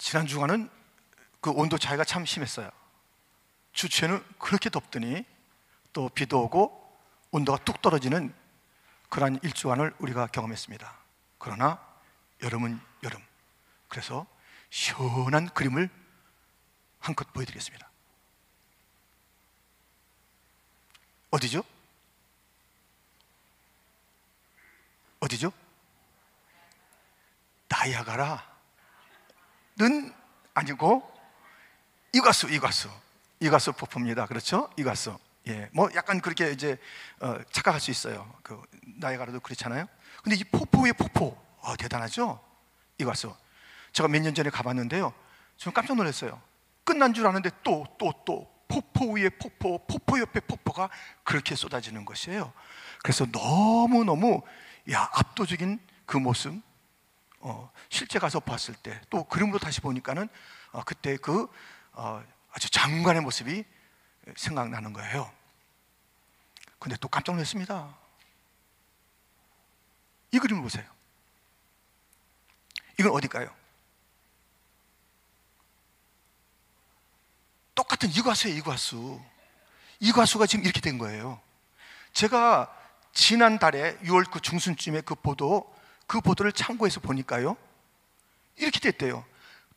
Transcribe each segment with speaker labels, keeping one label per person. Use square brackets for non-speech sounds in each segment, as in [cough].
Speaker 1: 지난 주간은 그 온도 차이가 참 심했어요. 주초에는 그렇게 덥더니 또 비도 오고 온도가 뚝 떨어지는 그러한 일주간을 우리가 경험했습니다. 그러나 여름은 여름. 그래서 시원한 그림을 한컷 보여드리겠습니다. 어디죠? 어디죠? 나야가라 는 아니고 이과수, 이과수, 이과수 폭포입니다. 그렇죠? 이과수. 예, 뭐 약간 그렇게 이제 어, 착각할 수 있어요. 그 나야가라도 그렇잖아요. 근데 이 폭포 의 폭포, 어, 대단하죠? 이과수. 제가 몇 년 전에 가봤는데요. 좀 깜짝 놀랐어요. 끝난 줄 아는데 또, 또, 또 폭포 위에 폭포, 폭포 옆에 폭포가 그렇게 쏟아지는 것이에요. 그래서 너무 너무 야 압도적인 그 모습. 어, 실제 가서 봤을 때 또 그림으로 다시 보니까는 어, 그때 그 어, 아주 장관의 모습이 생각나는 거예요. 근데 또 깜짝 놀랐습니다. 이 그림을 보세요. 이건 어딜까요? 똑같은 이과수예요, 이과수. 이과수가 지금 이렇게 된 거예요. 제가 지난달에 6월 그 중순쯤에 그 보도, 그 보도를 참고해서 보니까요. 이렇게 됐대요.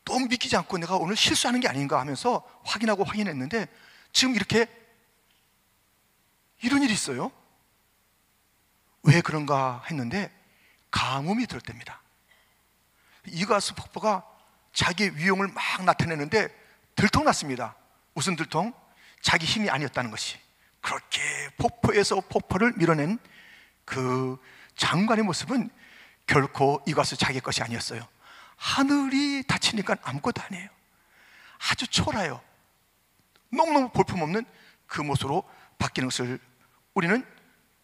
Speaker 1: 또 믿기지 않고 내가 오늘 실수하는 게 아닌가 하면서 확인하고 확인했는데 지금 이렇게 이런 일이 있어요. 왜 그런가 했는데 가뭄이 들었답니다. 이과수 폭포가 자기 위용을 막 나타내는데 들통났습니다. 무슨 들통? 자기 힘이 아니었다는 것이. 그렇게 폭포에서 폭포를 밀어낸 그 장관의 모습은 결코 이과수 자기 것이 아니었어요. 하늘이 닫히니까 아무것도 아니에요. 아주 초라해요. 너무너무 볼품없는 그 모습으로 바뀌는 것을 우리는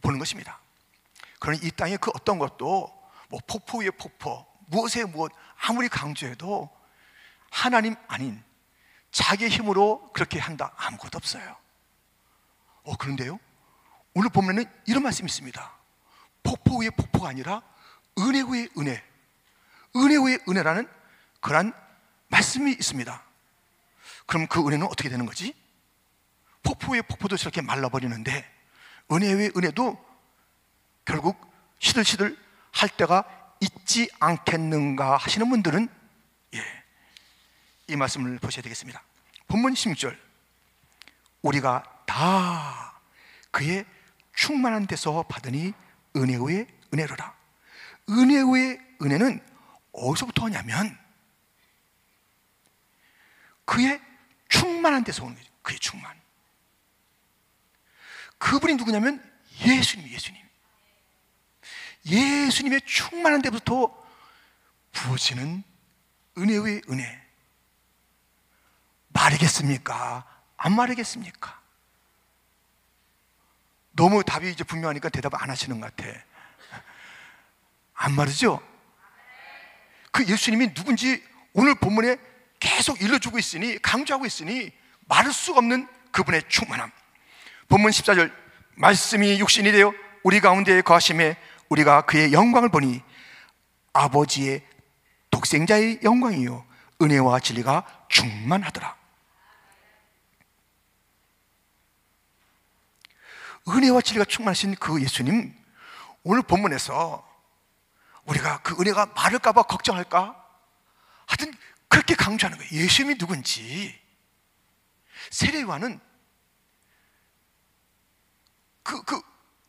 Speaker 1: 보는 것입니다. 그러니 이 땅의 그 어떤 것도 뭐 폭포 위에 폭포, 무엇에 무엇 아무리 강조해도 하나님 아닌 자기 힘으로 그렇게 한다 아무것도 없어요. 어 그런데요. 오늘 보면은 이런 말씀이 있습니다. 폭포 위에 폭포가 아니라 은혜 위에 은혜, 은혜 위에 은혜라는 그런 말씀이 있습니다. 그럼 그 은혜는 어떻게 되는 거지? 폭포 위에 폭포도 저렇게 말라버리는데 은혜 위에 은혜도 결국 시들시들 할 때가 있지 않겠는가 하시는 분들은 예, 이 말씀을 보셔야 되겠습니다. 본문 16절. 우리가 다 그의 충만한 데서 받으니 은혜의 은혜로라. 은혜의 은혜는 어디서부터 오냐면 그의 충만한 데서 오는 거죠. 그의 충만. 그분이 누구냐면 예수님, 예수님. 예수님의 충만한 데부터 부어지는 은혜의 은혜. 마르겠습니까? 안 마르겠습니까? 너무 답이 이제 분명하니까 대답 안 하시는 것 같아. 안 마르죠? 그 예수님이 누군지 오늘 본문에 계속 일러주고 있으니, 강조하고 있으니, 말할 수가 없는 그분의 충만함. 본문 14절, 말씀이 육신이 되어 우리 가운데 거하심에 우리가 그의 영광을 보니 아버지의 독생자의 영광이요. 은혜와 진리가 충만하더라. 은혜와 진리가 충만하신 그 예수님 오늘 본문에서 우리가 그 은혜가 마를까봐 걱정할까? 하여튼 그렇게 강조하는 거예요. 예수님이 누군지. 세례요한은 그, 그,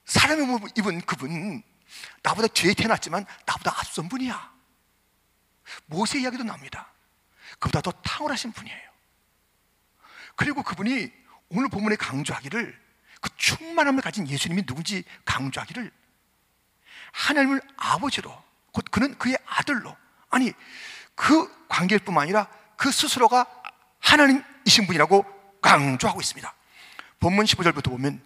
Speaker 1: 사람의 몸을 입은 그분, 나보다 뒤에 태어났지만 나보다 앞선 분이야. 모세 이야기도 나옵니다. 그보다 더 탁월하신 분이에요. 그리고 그분이 오늘 본문에 강조하기를 그 충만함을 가진 예수님이 누군지 강조하기를 하나님을 아버지로 곧 그는 그의 아들로 아니 그 관계일 뿐만 아니라 그 스스로가 하나님이신 분이라고 강조하고 있습니다. 본문 15절부터 보면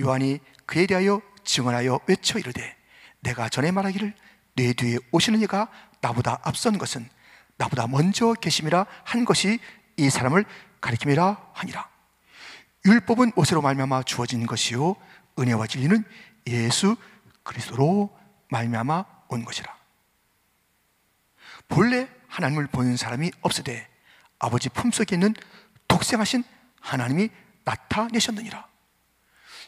Speaker 1: 요한이 그에 대하여 증언하여 외쳐 이르되 내가 전에 말하기를 내 뒤에 오시는 이가 나보다 앞선 것은 나보다 먼저 계심이라 한 것이 이 사람을 가리킴이라 하니라. 율법은 모세로 말미암아 주어진 것이요 은혜와 진리는 예수 그리스도로 말미암아 온 것이라. 본래 하나님을 보는 사람이 없으되 아버지 품속에 있는 독생하신 하나님이 나타내셨느니라.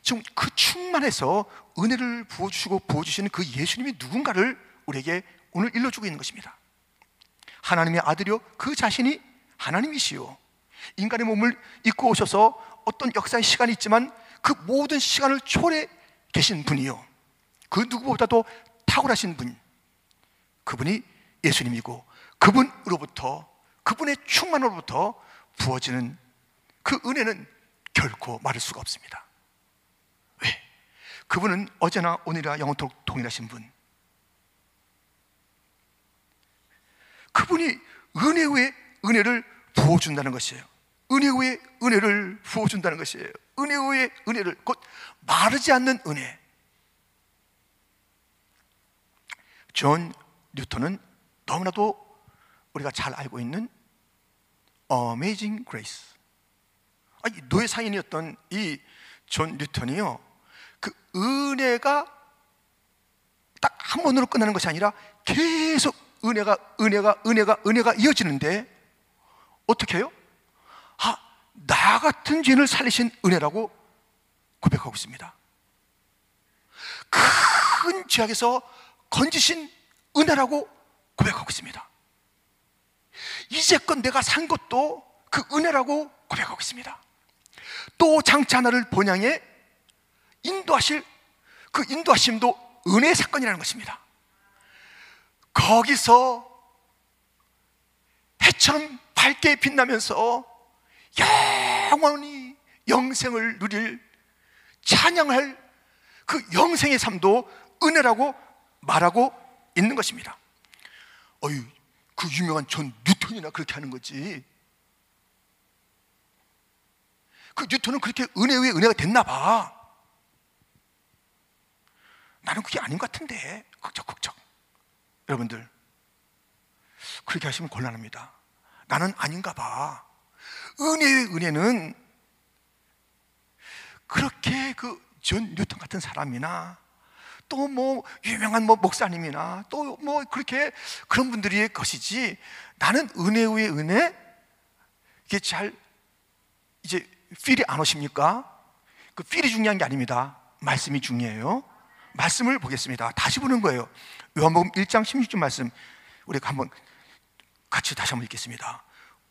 Speaker 1: 지금 그 충만해서 은혜를 부어주시고 부어주시는 그 예수님이 누군가를 우리에게 오늘 일러주고 있는 것입니다. 하나님의 아들이요 그 자신이 하나님이시요 인간의 몸을 입고 오셔서 어떤 역사의 시간이 있지만 그 모든 시간을 초월해 계신 분이요 그 누구보다도 탁월하신 분 그분이 예수님이고 그분으로부터 그분의 충만으로부터 부어지는 그 은혜는 결코 말할 수가 없습니다. 왜? 그분은 어제나 오늘이나 영원토록 동일하신 분. 그분이 은혜 후에 은혜를 부어준다는 것이에요. 은혜 후에 은혜를 부어준다는 것이에요. 은혜 후에 은혜를 곧 마르지 않는 은혜. 존 뉴턴은 너무나도 우리가 잘 알고 있는 Amazing Grace. 아니, 노예 상인이었던 이 존 뉴턴이요. 그 은혜가 딱 한 번으로 끝나는 것이 아니라 계속 은혜가 은혜가 은혜가 은혜가 이어지는데 어떻게 해요? 아, 나 같은 죄인을 살리신 은혜라고 고백하고 있습니다. 큰 죄악에서 건지신 은혜라고 고백하고 있습니다. 이제껏 내가 산 것도 그 은혜라고 고백하고 있습니다. 또 장차 하나를 본향에 인도하실 그 인도하심도 은혜의 사건이라는 것입니다. 거기서 해처럼 밝게 빛나면서 영원히 영생을 누릴 찬양할 그 영생의 삶도 은혜라고 말하고 있는 것입니다. 어유, 그 유명한 존 뉴턴이나 그렇게 하는 거지. 그 뉴턴은 그렇게 은혜 위에 은혜가 됐나 봐. 나는 그게 아닌 것 같은데. 걱정, 걱정. 여러분들, 그렇게 하시면 곤란합니다. 나는 아닌가 봐. 은혜의 은혜는 그렇게 그 존 뉴턴 같은 사람이나 또 뭐 유명한 뭐 목사님이나 또 뭐 그렇게 그런 분들의 것이지 나는 은혜 의 은혜 이게 잘 이제 feel이 안 오십니까? 그 feel이 중요한 게 아닙니다. 말씀이 중요해요. 말씀을 보겠습니다. 다시 보는 거예요. 요한복음 1장 16절 말씀 우리가 한번 같이 다시 한번 읽겠습니다.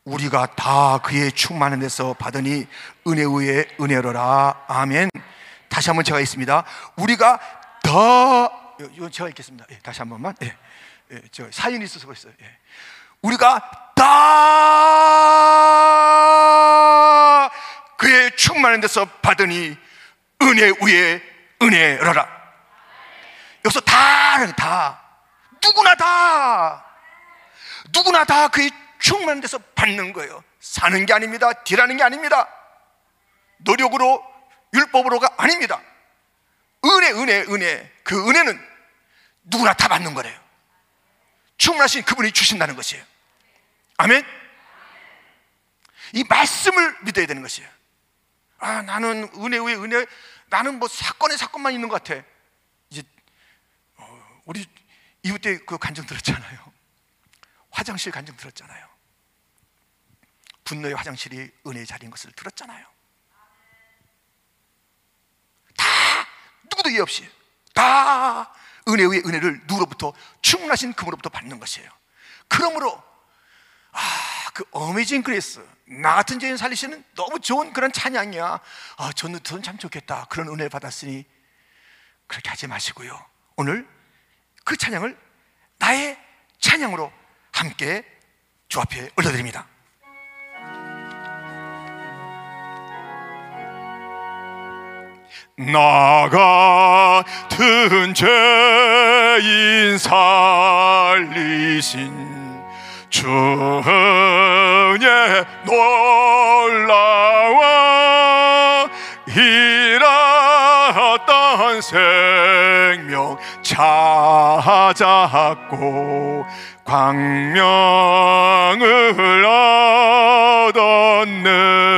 Speaker 1: 우리가 다 그의 충만한 데서 받으니 은혜 위에 은혜로라. 아멘. 다시 한번 제가 있습니다. 우리가 더 이건 제가 읽겠습니다. 예, 다시 한 번만. 예, 예, 저 사연이 있어서 그랬어요. 예. 우리가 다 그의 충만한 데서 받으니 은혜 위에 은혜로라. 여기서 다는 다 누구나 다 누구나 다 그의 충만한 데서 받는 거예요. 사는 게 아닙니다. 딜하는 게 아닙니다. 노력으로 율법으로가 아닙니다. 은혜, 은혜, 은혜. 그 은혜는 누구나 다 받는 거래요. 충만하신 그분이 주신다는 것이에요. 아멘. 이 말씀을 믿어야 되는 것이에요. 아, 나는 은혜 왜 은혜? 나는 뭐 사건에 사건만 있는 것 같아. 이제 어, 우리 이웃 때 그 간증 들었잖아요. 화장실 간증 들었잖아요. 분노의 화장실이 은혜의 자리인 것을 들었잖아요. 다 누구도 예외 없이 다 은혜 의 은혜를 누구로부터 충분하신 그분로부터 받는 것이에요. 그러므로 아, 그 Amazing Grace 나 같은 죄인 살리시는 너무 좋은 그런 찬양이야. 아, 저는 참 좋겠다. 그런 은혜를 받았으니 그렇게 하지 마시고요. 오늘 그 찬양을 나의 찬양으로 함께 주 앞에 올려드립니다. 나 같은 죄인 살리신 주의 놀라워 잃었던 생명 찾았고 광명을 얻었네.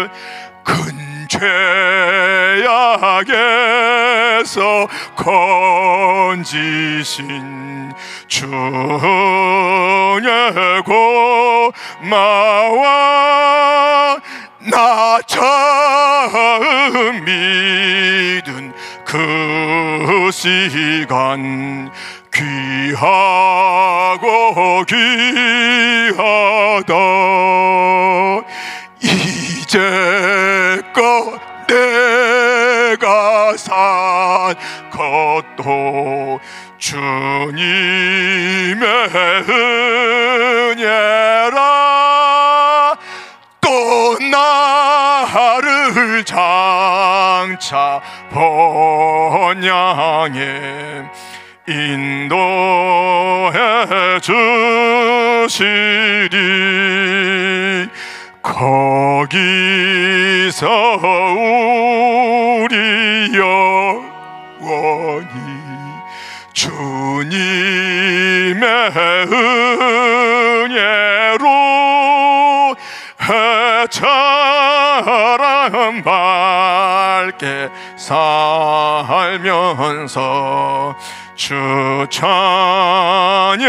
Speaker 1: 근 죄악에서 건지신 주 보내고 마와 나 처음 믿은 그 시간 귀하고 귀하다. 이제 껏 내가 산 것도 주님의 은혜라. 또 나를 장차 번양에 인도해 주시리 거기서 우리 영원히 주님의 은혜로 해처럼 밝게 살면서 주 찬양하리라.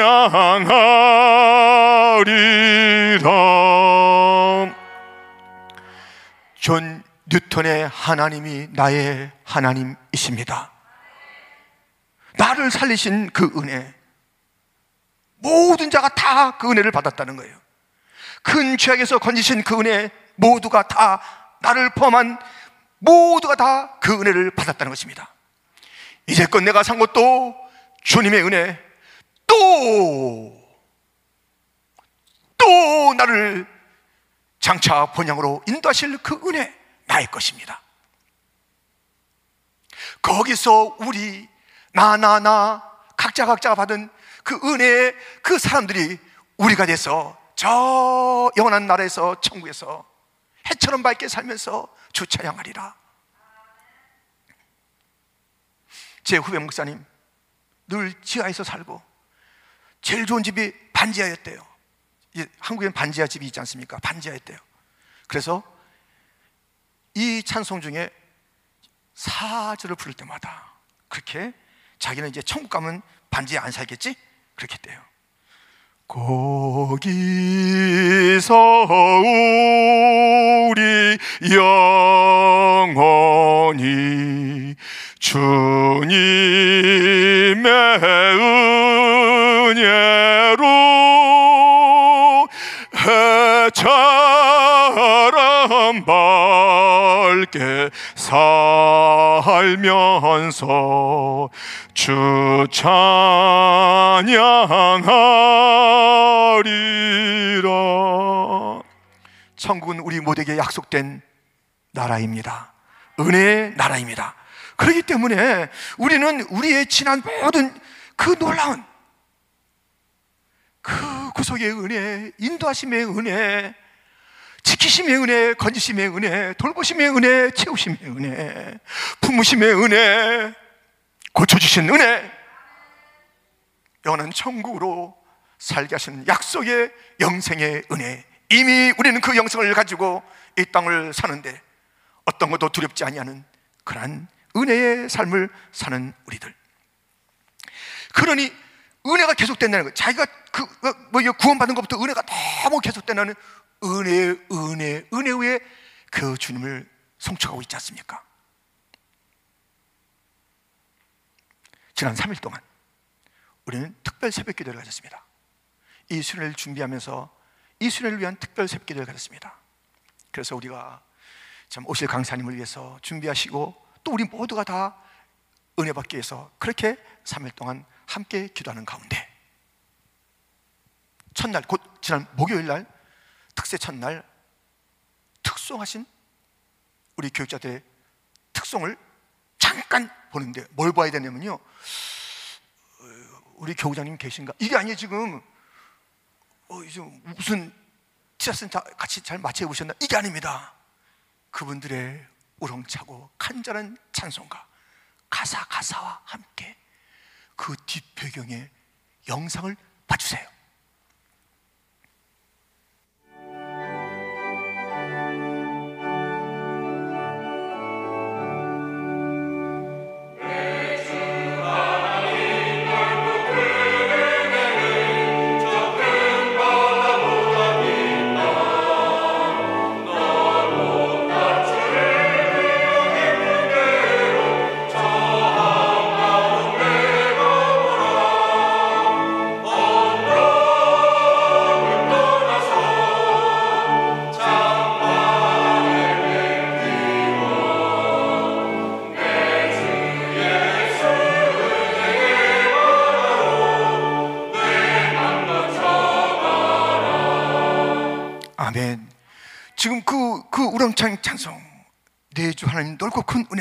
Speaker 1: 존 뉴턴의 하나님이 나의 하나님이십니다. 나를 살리신 그 은혜 모든 자가 다 그 은혜를 받았다는 거예요. 큰 죄악에서 건지신 그 은혜 모두가 다 나를 포함한 모두가 다 그 은혜를 받았다는 것입니다 이제껏 내가 산 것도 주님의 은혜 또, 또 나를 장차 본향으로 인도하실 그 은혜 나의 것입니다. 거기서 우리 나나나 각자 각자가 받은 그 은혜의 그 사람들이 우리가 돼서 저 영원한 나라에서 천국에서 해처럼 밝게 살면서 주 찬양하리라 제 후배 목사님 늘 지하에서 살고 제일 좋은 집이 반지하였대요 한국엔 반지하 집이 있지 않습니까? 반지하였대요 그래서 이 찬송 중에 사절을 부를 때마다 그렇게 자기는 이제 천국 가면 반지에 안 살겠지? 그렇게 했대요 거기서 우리 영원히 주님의 은혜로 해처럼 밝게 살면서 주 찬양하리라. 천국은 우리 모두에게 약속된 나라입니다. 은혜의 나라입니다. 그렇기 때문에 우리는 우리의 지난 모든 그 놀라운 그 구속의 은혜, 인도하심의 은혜, 지키심의 은혜, 건지심의 은혜, 돌보심의 은혜, 채우심의 은혜, 품으심의 은혜, 고쳐주신 은혜, 영원한 천국으로 살게 하시는 약속의 영생의 은혜. 이미 우리는 그 영생을 가지고 이 땅을 사는데 어떤 것도 두렵지 아니하는 그러한 은혜의 삶을 사는 우리들. 그러니 은혜가 계속된다는 거. 자기가 그 뭐 구원받은 것부터 은혜가 너무 계속된다는 은혜, 은혜, 은혜 위에 그 주님을 성취하고 있지 않습니까? 지난 3일 동안 우리는 특별 새벽 기도를 가졌습니다. 이 수련을 준비하면서 이 수련을 위한 특별 새벽 기도를 가졌습니다. 그래서 우리가 참 오실 강사님을 위해서 준비하시고 또 우리 모두가 다 은혜 받기 위해서 그렇게 3일 동안 함께 기도하는 가운데 첫날 곧 지난 목요일 날 특세 첫날 특송하신 우리 교육자들의 특송을 잠깐 보는데 뭘 봐야 되냐면요 우리 교우장님 계신가? 이게 아니에요 지금 어, 이제 무슨 지하센터 같이 잘 마치 보셨나? 이게 아닙니다 그분들의 우렁차고 간절한 찬송가 가사 가사와 함께 그 뒷배경의 영상을 봐주세요.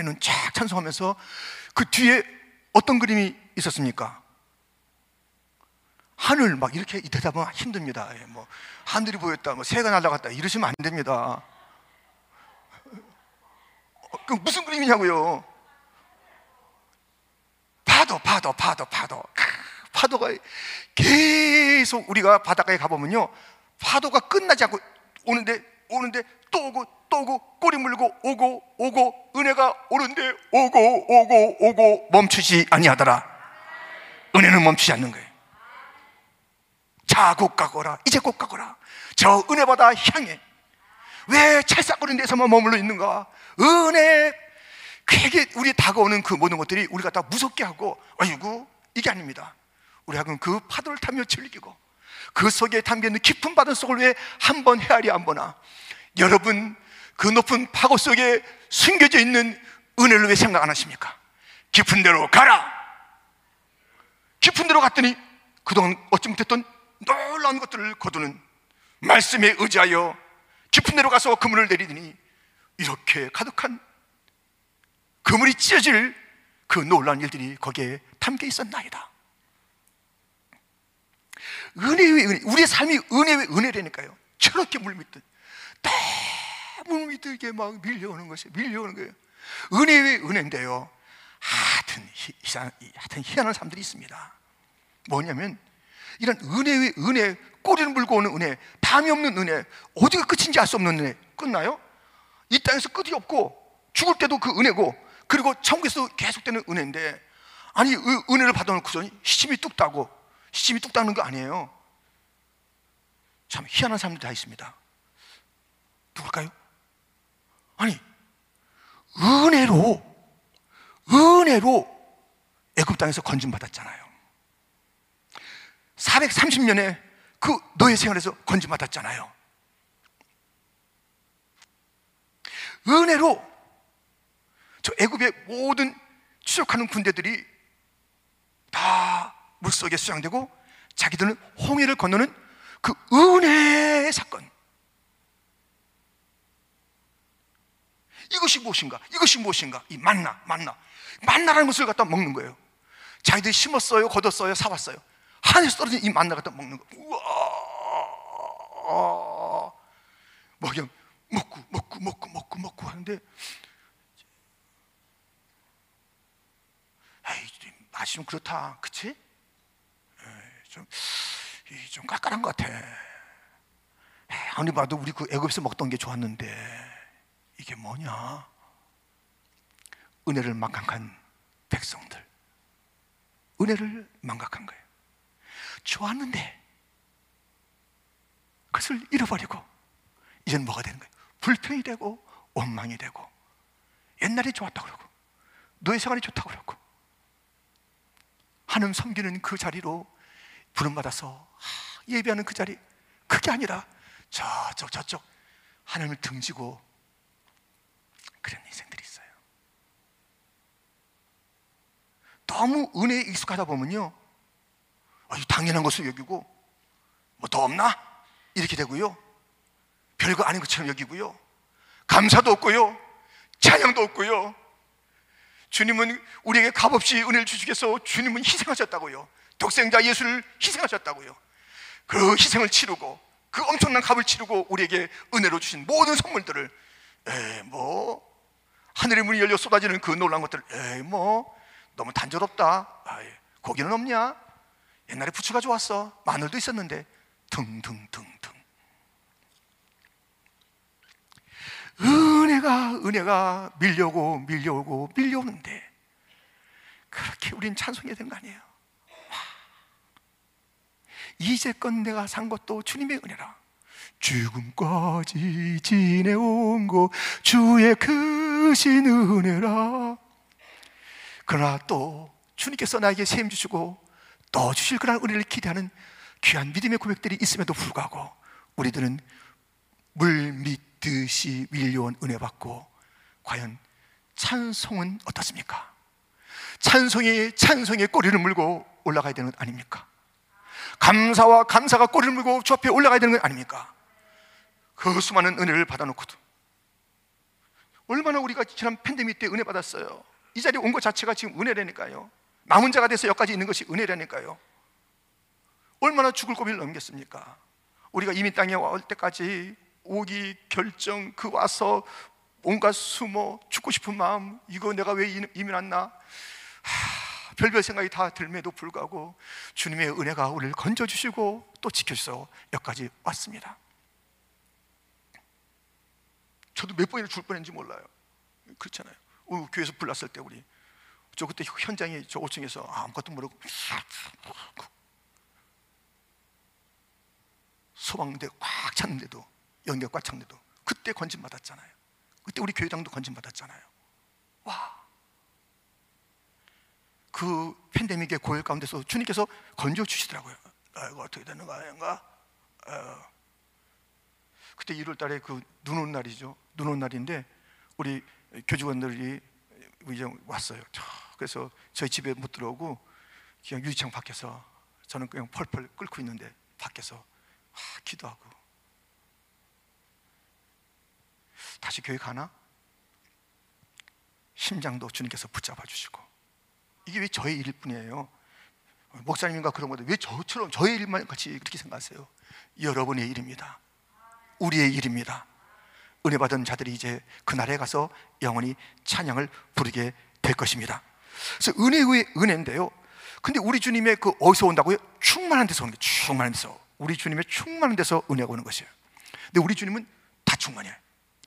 Speaker 1: 은혜는 쫙 찬송하면서 그 뒤에 어떤 그림이 있었습니까? 하늘 막 이렇게 대답하면 힘듭니다. 예, 뭐 하늘이 보였다, 뭐 새가 날아갔다 이러시면 안 됩니다. 어, 그 무슨 그림이냐고요? 파도, 파도, 파도, 파도. 파도가 계속 우리가 바닷가에 가보면요, 파도가 끝나지 않고 오는데 오는데 또 오고 또 오고 꼬리 물고 오고 오고 은혜가 오는데 오고 오고 오고 멈추지 아니하더라. 은혜는 멈추지 않는 거예요. 자, 곧 가거라. 이제 곧 가거라. 저 은혜보다 향해. 왜 찰싹거리는 데서만 머물러 있는가? 은혜, 그게 우리 다가오는 그 모든 것들이 우리가 다 무섭게 하고, 아이고, 이게 아닙니다. 우리하고는 그 파도를 타며 즐기고, 그 속에 담겨 있는 깊은 바다 속을 왜한번 헤아리 안 보나? 여러분, 그 높은 파고 속에 숨겨져 있는 은혜를 왜 생각 안 하십니까? 깊은 데로 가라! 깊은 데로 갔더니 그동안 어찌 못했던 놀라운 것들을 거두는 말씀에 의지하여 깊은 데로 가서 그물을 내리더니 이렇게 가득한 그물이 찢어질 그 놀라운 일들이 거기에 담겨 있었나이다. 은혜의 은혜, 우리의 삶이 은혜의 은혜라니까요. 저렇게 물밑듯 너무 물들게 막 밀려오는 것이 밀려오는 거예요. 은혜의 은혜인데요. 하여튼, 희, 하여튼 희한한 사람들이 있습니다. 뭐냐면 이런 은혜의 은혜, 꼬리를 물고 오는 은혜, 담이 없는 은혜, 어디가 끝인지 알 수 없는 은혜 끝나요? 이 땅에서 끝이 없고 죽을 때도 그 은혜고 그리고 천국에서 계속되는 은혜인데 아니 은혜를 받아놓고서 힘이 뚝 따고 힘이 뚝 따는 거 아니에요. 참 희한한 사람들이 다 있습니다. 누굴까요? 아니 은혜로 은혜로 애굽 땅에서 건진 받았잖아요. 430년에 그 노예 생활에서 건진받았잖아요. 은혜로 저 애굽의 모든 추적하는 군대들이 다 물속에 수장되고 자기들은 홍해를 건너는 그 은혜의 사건. 이것이 무엇인가? 이것이 무엇인가? 이 만나, 만나. 만나라는 것을 갖다 먹는 거예요. 자기들이 심었어요, 거뒀어요, 사왔어요. 하늘에서 떨어진 이 만나 갖다 먹는 거. 우와. 뭐 그냥 먹고 먹고 먹고 먹고 먹고 하는데 에이, 맛이 좀 그렇다. 그치? 에이, 좀, 좀 깎아난 것 같아. 아무리 봐도 우리 그 애굽에서 먹던 게 좋았는데 이게 뭐냐? 은혜를 망각한 백성들. 은혜를 망각한 거예요. 좋았는데 그것을 잃어버리고 이제는 뭐가 되는 거예요? 불평이 되고 원망이 되고 옛날에 좋았다고 그러고 노예 생활이 좋다고 그러고 하나님 섬기는 그 자리로 부름받아서 예배하는 그 자리 그게 아니라 저쪽 저쪽 하나님을 등지고 그런 인생들이 있어요 너무 은혜에 익숙하다 보면요 아주 당연한 것을 여기고 뭐 더 없나? 이렇게 되고요. 별거 아닌 것처럼 여기고요. 감사도 없고요. 찬양도 없고요. 주님은 우리에게 값없이 은혜를 주시겠어 주님은 희생하셨다고요. 독생자 예수를 희생하셨다고요. 그 희생을 치르고 그 엄청난 값을 치르고 우리에게 은혜로 주신 모든 선물들을 에이 뭐 하늘의 문이 열려 쏟아지는 그 놀란 것들 에이 뭐 너무 단조롭다. 아이, 고기는 없냐? 옛날에 부추가 좋았어. 마늘도 있었는데 등등등등. 은혜가 은혜가 밀려오고 밀려오고 밀려오는데 그렇게 우린 찬송해야 되는 거 아니에요. 이제껏 내가 산 것도 주님의 은혜라. 죽음까지 지내온 거 주의 크신 은혜라. 그러나 또 주님께서 나에게 세임 주시고 또 주실 그런 은혜를 기대하는 귀한 믿음의 고백들이 있음에도 불구하고 우리들은 물 믿듯이 밀려온 은혜 받고 과연 찬송은 어떻습니까? 찬송이 찬송의 꼬리를 물고 올라가야 되는 것 아닙니까? 감사와 감사가 꼬리를 물고 주 앞에 올라가야 되는 것 아닙니까? 그 수많은 은혜를 받아놓고도 얼마나 우리가 지난 팬데믹 때 은혜 받았어요. 이 자리에 온 것 자체가 지금 은혜라니까요. 남은 자가 돼서 여기까지 있는 것이 은혜라니까요. 얼마나 죽을 고비를 넘겼습니까? 우리가 이민 땅에 올 때까지 오기 결정 그 와서 온갖 숨어 죽고 싶은 마음 이거 내가 왜 이민 왔나 하, 별별 생각이 다 들매도 불구하고 주님의 은혜가 우리를 건져주시고 또 지켜주셔서 여기까지 왔습니다 저도 몇 번이나 죽을 뻔했는지 몰라요 그렇잖아요 오, 교회에서 불났을 때 우리 저 그때 현장에 저 5층에서 아무것도 모르고 소방대 꽉 찼는데도 연기가 꽉 찼는데도 그때 건진 받았잖아요 그때 우리 교회당도 건진 받았잖아요 와. 그 팬데믹의 고열 가운데서 주님께서 건져 주시더라고요 아, 이거 어떻게 되는 거 아닌가? 어. 그때 1월 달에 그 눈 온 날이죠. 눈 온 날인데 우리 교직원들이 이제 왔어요. 그래서 저희 집에 못 들어오고 그냥 유리창 밖에서 저는 그냥 펄펄 끓고 있는데 밖에서 하, 기도하고. 다시 교회 가나? 심장도 주님께서 붙잡아 주시고. 이게 왜 저의 일일 뿐이에요? 목사님인가 그런 건데 왜 저처럼 저의 일만 같이 그렇게 생각하세요? 여러분의 일입니다 우리의 일입니다 은혜 받은 자들이 이제 그날에 가서 영원히 찬양을 부르게 될 것입니다 그래서 은혜의 은혜인데요 근데 우리 주님의 그 어디서 온다고요? 충만한 데서 오는 게 충만한 데서 우리 주님의 충만한 데서 은혜가 오는 것이에요. 근데 우리 주님은 다 충만해요.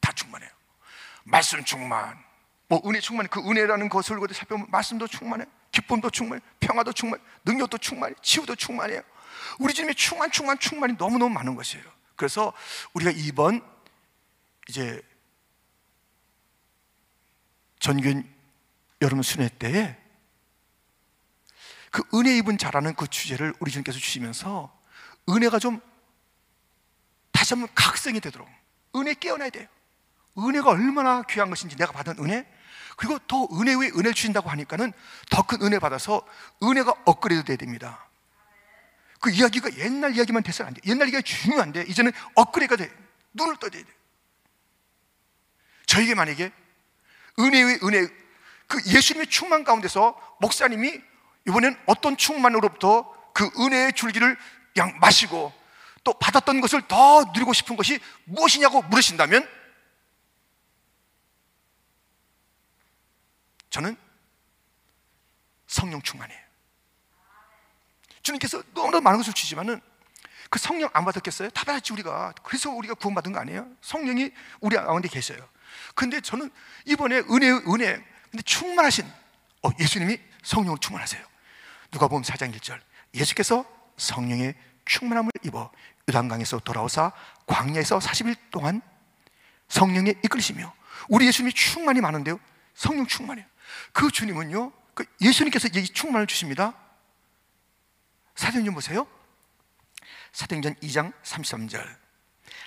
Speaker 1: 다 충만해요. 말씀 충만, 뭐 은혜 충만, 그 은혜라는 것을 살펴보면 말씀도 충만해, 기쁨도 충만해, 평화도 충만, 능력도 충만해, 치유도 충만해요. 우리 주님의 충만, 충만, 충만이 너무너무 많은 것이에요. 그래서 우리가 이번 이제 전균 여름 순회 때에 그 은혜 입은 자라는 그 주제를 우리 주님께서 주시면서 은혜가 좀 다시 한번 각성이 되도록 은혜 깨어나야 돼요. 은혜가 얼마나 귀한 것인지 내가 받은 은혜 그리고 더 은혜 위에 은혜를 주신다고 하니까는 더 큰 은혜 받아서 은혜가 업그레이드 돼야 됩니다. 그 이야기가 옛날 이야기만 돼서는 안 돼. 옛날 이야기가 중요한데 이제는 업그레이드가 돼. 눈을 떠야 돼. 저에게 만약에 은혜 위 은혜 그 예수님의 충만 가운데서 목사님이 이번엔 어떤 충만으로부터 그 은혜의 줄기를 그냥 마시고 또 받았던 것을 더 누리고 싶은 것이 무엇이냐고 물으신다면 저는 성령 충만이에요. 주님께서 너무나 많은 것을 주시지만은 그 성령 안 받았겠어요? 다 받았지 우리가. 그래서 우리가 구원받은 거 아니에요? 성령이 우리 가운데 계셔요. 근데 저는 이번에 은혜 은혜 근데 충만하신 어, 예수님이 성령을 충만하세요. 누가 보면 4장 1절 예수께서 성령의 충만함을 입어 유단강에서 돌아오사 광야에서 40일 동안 성령에 이끌리시며 우리 예수님이 충만이 많은데요 성령 충만이에요 그 주님은요 그 예수님께서 이 충만을 주십니다 사도행전 보세요 사도행전 2장 33절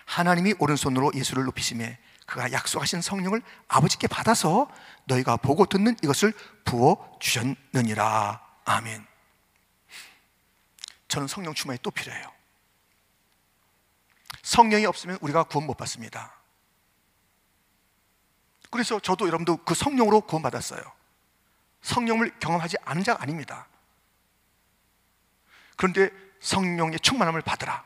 Speaker 1: 하나님이 오른손으로 예수를 높이심에 그가 약속하신 성령을 아버지께 받아서 너희가 보고 듣는 이것을 부어 주셨느니라 아멘 저는 성령 충만이 또 필요해요. 성령이 없으면 우리가 구원 못 받습니다. 그래서 저도 여러분도 그 성령으로 구원받았어요. 성령을 경험하지 않은 자가 아닙니다. 그런데 성령의 충만함을 받으라.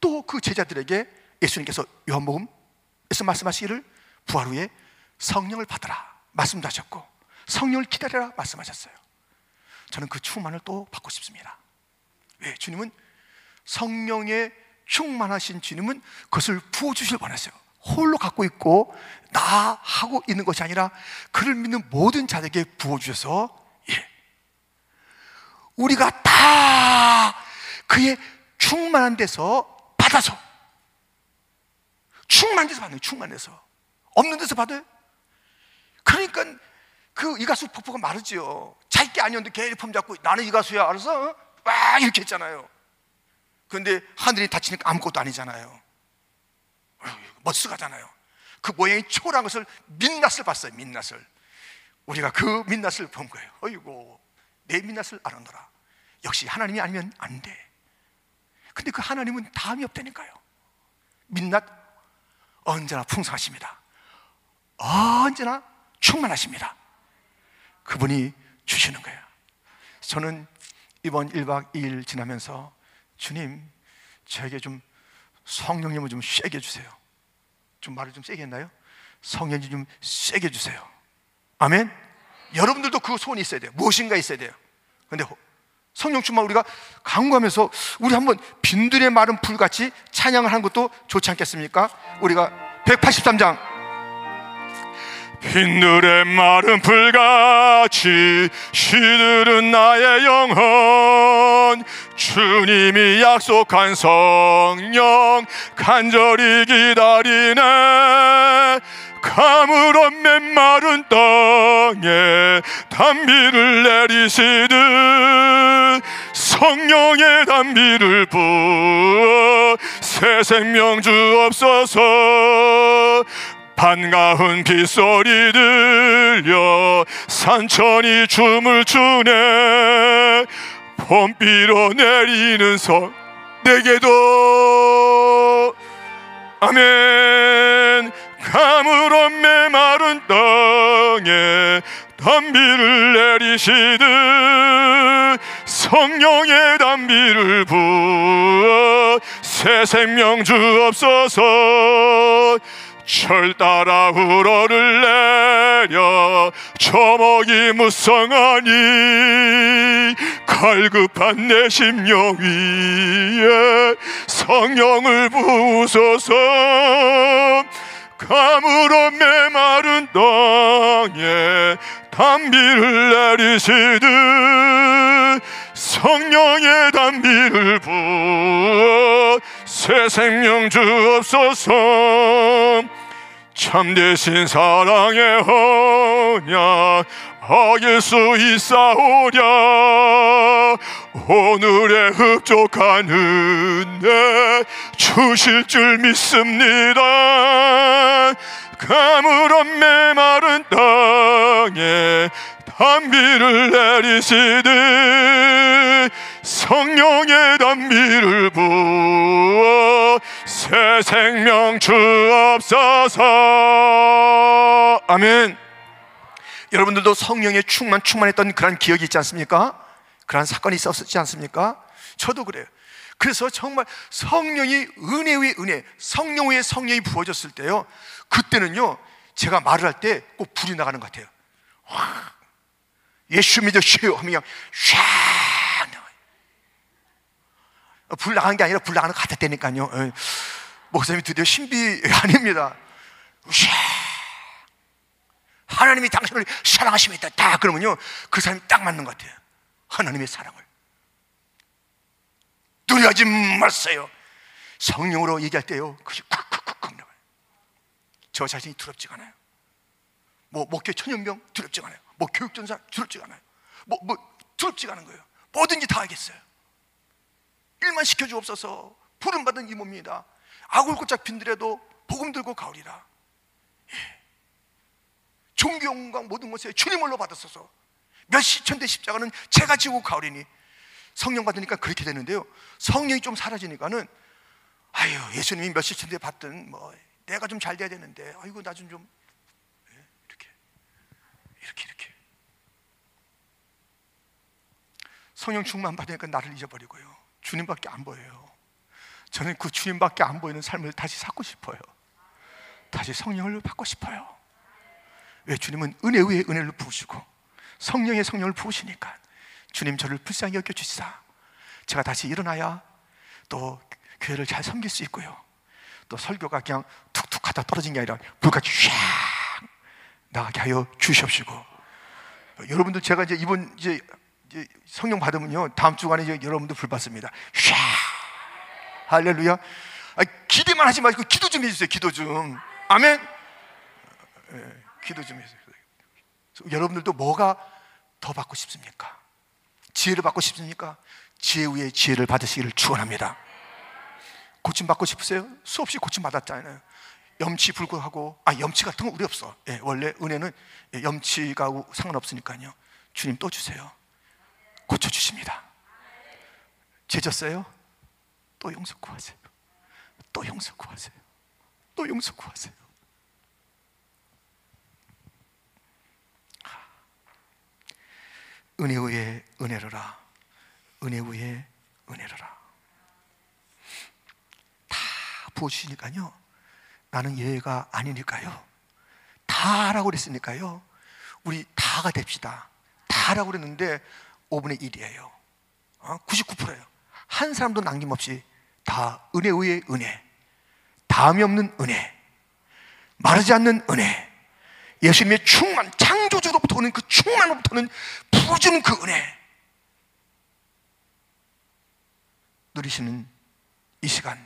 Speaker 1: 또 그 제자들에게 예수님께서 요한복음에서 말씀하시기를 부활 후에 성령을 받으라 말씀도 하셨고 성령을 기다려라 말씀하셨어요. 저는 그 충만을 또 받고 싶습니다. 왜? 주님은 성령의 충만하신 주님은 그것을 부어 주실 원하세요. 홀로 갖고 있고 나 하고 있는 것이 아니라 그를 믿는 모든 자에게 부어 주셔서 예. 우리가 다 그의 충만한 데서 받아서 충만한 데서 받는 충만해서 없는 데서 받아요. 그러니까 그 이가수 폭포가 마르지요. 자기 아니었는데 걔품 잡고 나는 이가수야 알아서 막 이렇게 했잖아요. 그런데 하늘이 닫히니까 아무것도 아니잖아요. 멋스가잖아요. 그 모양이 초라한 것을 민낯을 봤어요. 민낯을. 우리가 그 민낯을 본 거예요. 어이고 내 민낯을 알아노라. 역시 하나님이 아니면 안 돼. 근데 그 하나님은 다음이 없다니까요. 민낯 언제나 풍성하십니다. 언제나 충만하십니다. 그분이 주시는 거예요. 저는 이번 1박 2일 지나면서 주님, 저에게 좀 성령님을 좀 세게 주세요. 좀 말을 좀 세게 했나요? 성령님 좀 세게 주세요. 아멘? 여러분들도 그 소원이 있어야 돼요. 무엇인가 있어야 돼요. 근데 성령 충만 우리가 강구하면서 우리 한번 빈들의 마른 풀같이 찬양을 하는 것도 좋지 않겠습니까? 우리가 183장. 빈들의 마른 풀같이 시들은 나의 영혼. 주님이 약속한 성령 간절히 기다리네 가물은 맨마른 땅에 단비를 내리시듯 성령의 단비를 부어 새 생명 주옵소서 반가운 빗소리 들려 산천이 춤을 추네 봄비로 내리는 성 내게도. 아멘 가물은 메마른 땅에 단비를 내리시듯 성령의 단비를 부어 새 생명 주옵소서 철 따라 우러를 내려 초목이 무성하니 갈급한 내 심령 위에 성령을 부소서 가물어 메마른 땅에 단비를 내리시듯 성령의 단비를 부어 새 생명 주옵소서 참되신 사랑의 언약 어길 수 있사오랴. 오늘의 흡족한 은혜 주실 줄 믿습니다. 가물은 메마른 땅에 단비를 내리시듯 성령의 단비를 부어 새 생명 주옵소서 아멘 여러분들도 성령의 충만 충만했던 그런 기억이 있지 않습니까? 그런 사건이 있었지 않습니까? 저도 그래요. 그래서 정말 성령이 은혜 위에 은혜 성령 위에 성령이 부어졌을 때요 그때는요 제가 말을 할 때 꼭 불이 나가는 것 같아요. 와, 예수 믿으시오 하면 그냥 샥 나와요. 불 나가는 게 아니라 불 나가는 것 같았다니까요. 어, 목사님이 드디어 신비 [laughs] 아닙니다. 샥 하나님이 당신을 사랑하심이 있다. 딱 그러면요 그 사람이 딱 맞는 것 같아요. 하나님의 사랑을. 두려워하지 마세요. 성령으로 얘기할 때요 그것이 쿡쿡쿡쿡 나와요. 저 자신이 두렵지가 않아요. 뭐 목회 천연병 두렵지가 않아요. 뭐 교육전사 두렵지가 않아요. 뭐, 뭐 두렵지가 않은 거예요. 뭐든지 다 하겠어요. 일만 시켜주옵소서. 부름받은 이 몸입니다. 아굴골짝 빈들에도 복음 들고 가오리라. 예. 종교 영광 모든 것에 주님을로 받았어서 몇 시천 대 십자가는 제가 지고 가오리니 성령 받으니까 그렇게 되는데요. 성령이 좀 사라지니까는 아유 예수님이 몇 시천 대 받든 뭐 내가 좀 잘 돼야 되는데 아이고 나 좀 좀. 이렇게. 이렇게 이렇게. 성령 충만 받으니까 나를 잊어버리고요. 주님밖에 안 보여요. 저는 그 주님밖에 안 보이는 삶을 다시 찾고 싶어요. 다시 성령을 받고 싶어요 왜 주님은 은혜 위에 은혜를 부으시고 성령의 성령을 부으시니까 주님 저를 불쌍히 여겨 주시사. 제가 다시 일어나야 또 교회를 잘 섬길 수 있고요. 또 설교가 그냥 툭툭 하다 떨어진 게 아니라 불같이 샥 나가게 하여 주시옵시고. 여러분들 제가 이제 이번 이제 성령 받으면요. 다음 주간에 이제 여러분들 불 받습니다. 샥! 할렐루야. 아, 기대만 하지 마시고 기도 좀 해주세요. 기도 좀. 아멘. 예, 기도 좀 해주세요 여러분들도 뭐가 더 받고 싶습니까? 지혜를 받고 싶습니까? 지혜 위에 지혜를 받으시기를 축원합니다. 고침 받고 싶으세요? 수없이 고침 받았잖아요. 염치 불구하고 아 염치 같은 거 우리 없어. 예, 원래 은혜는 염치가 상관없으니까요. 주님 또 주세요. 고쳐 주십니다. 죄졌어요? 또 용서 구하세요. 또 용서 구하세요. 또 용서 구하세요. 은혜 위에 은혜로라. 은혜 위에 은혜로라. 다 부어주시니까요. 나는 예가 아니니까요. 다라고 그랬으니까요. 우리 다가 됩시다. 다라고 그랬는데 5분의 1이에요. 99%예요. 한 사람도 남김없이 다 은혜 위에 은혜. 다음이 없는 은혜. 마르지 않는 은혜. 예수님의 충만, 창조주로부터 오는 그 충만으로부터는 부어주는 그 은혜. 누리시는 이 시간,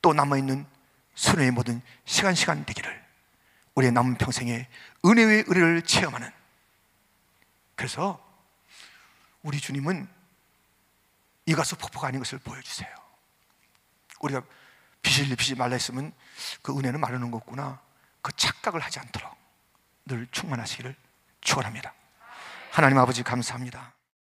Speaker 1: 또 남아있는 수련의 모든 시간, 시간 되기를 우리의 남은 평생에 은혜의 은혜를 체험하는 그래서 우리 주님은 이 가수 폭포가 아닌 것을 보여주세요. 우리가 빚을 입히지 말라 했으면 그 은혜는 마르는 거구나. 그 착각을 하지 않도록 늘 충만하시기를 축원합니다. 하나님 아버지 감사합니다.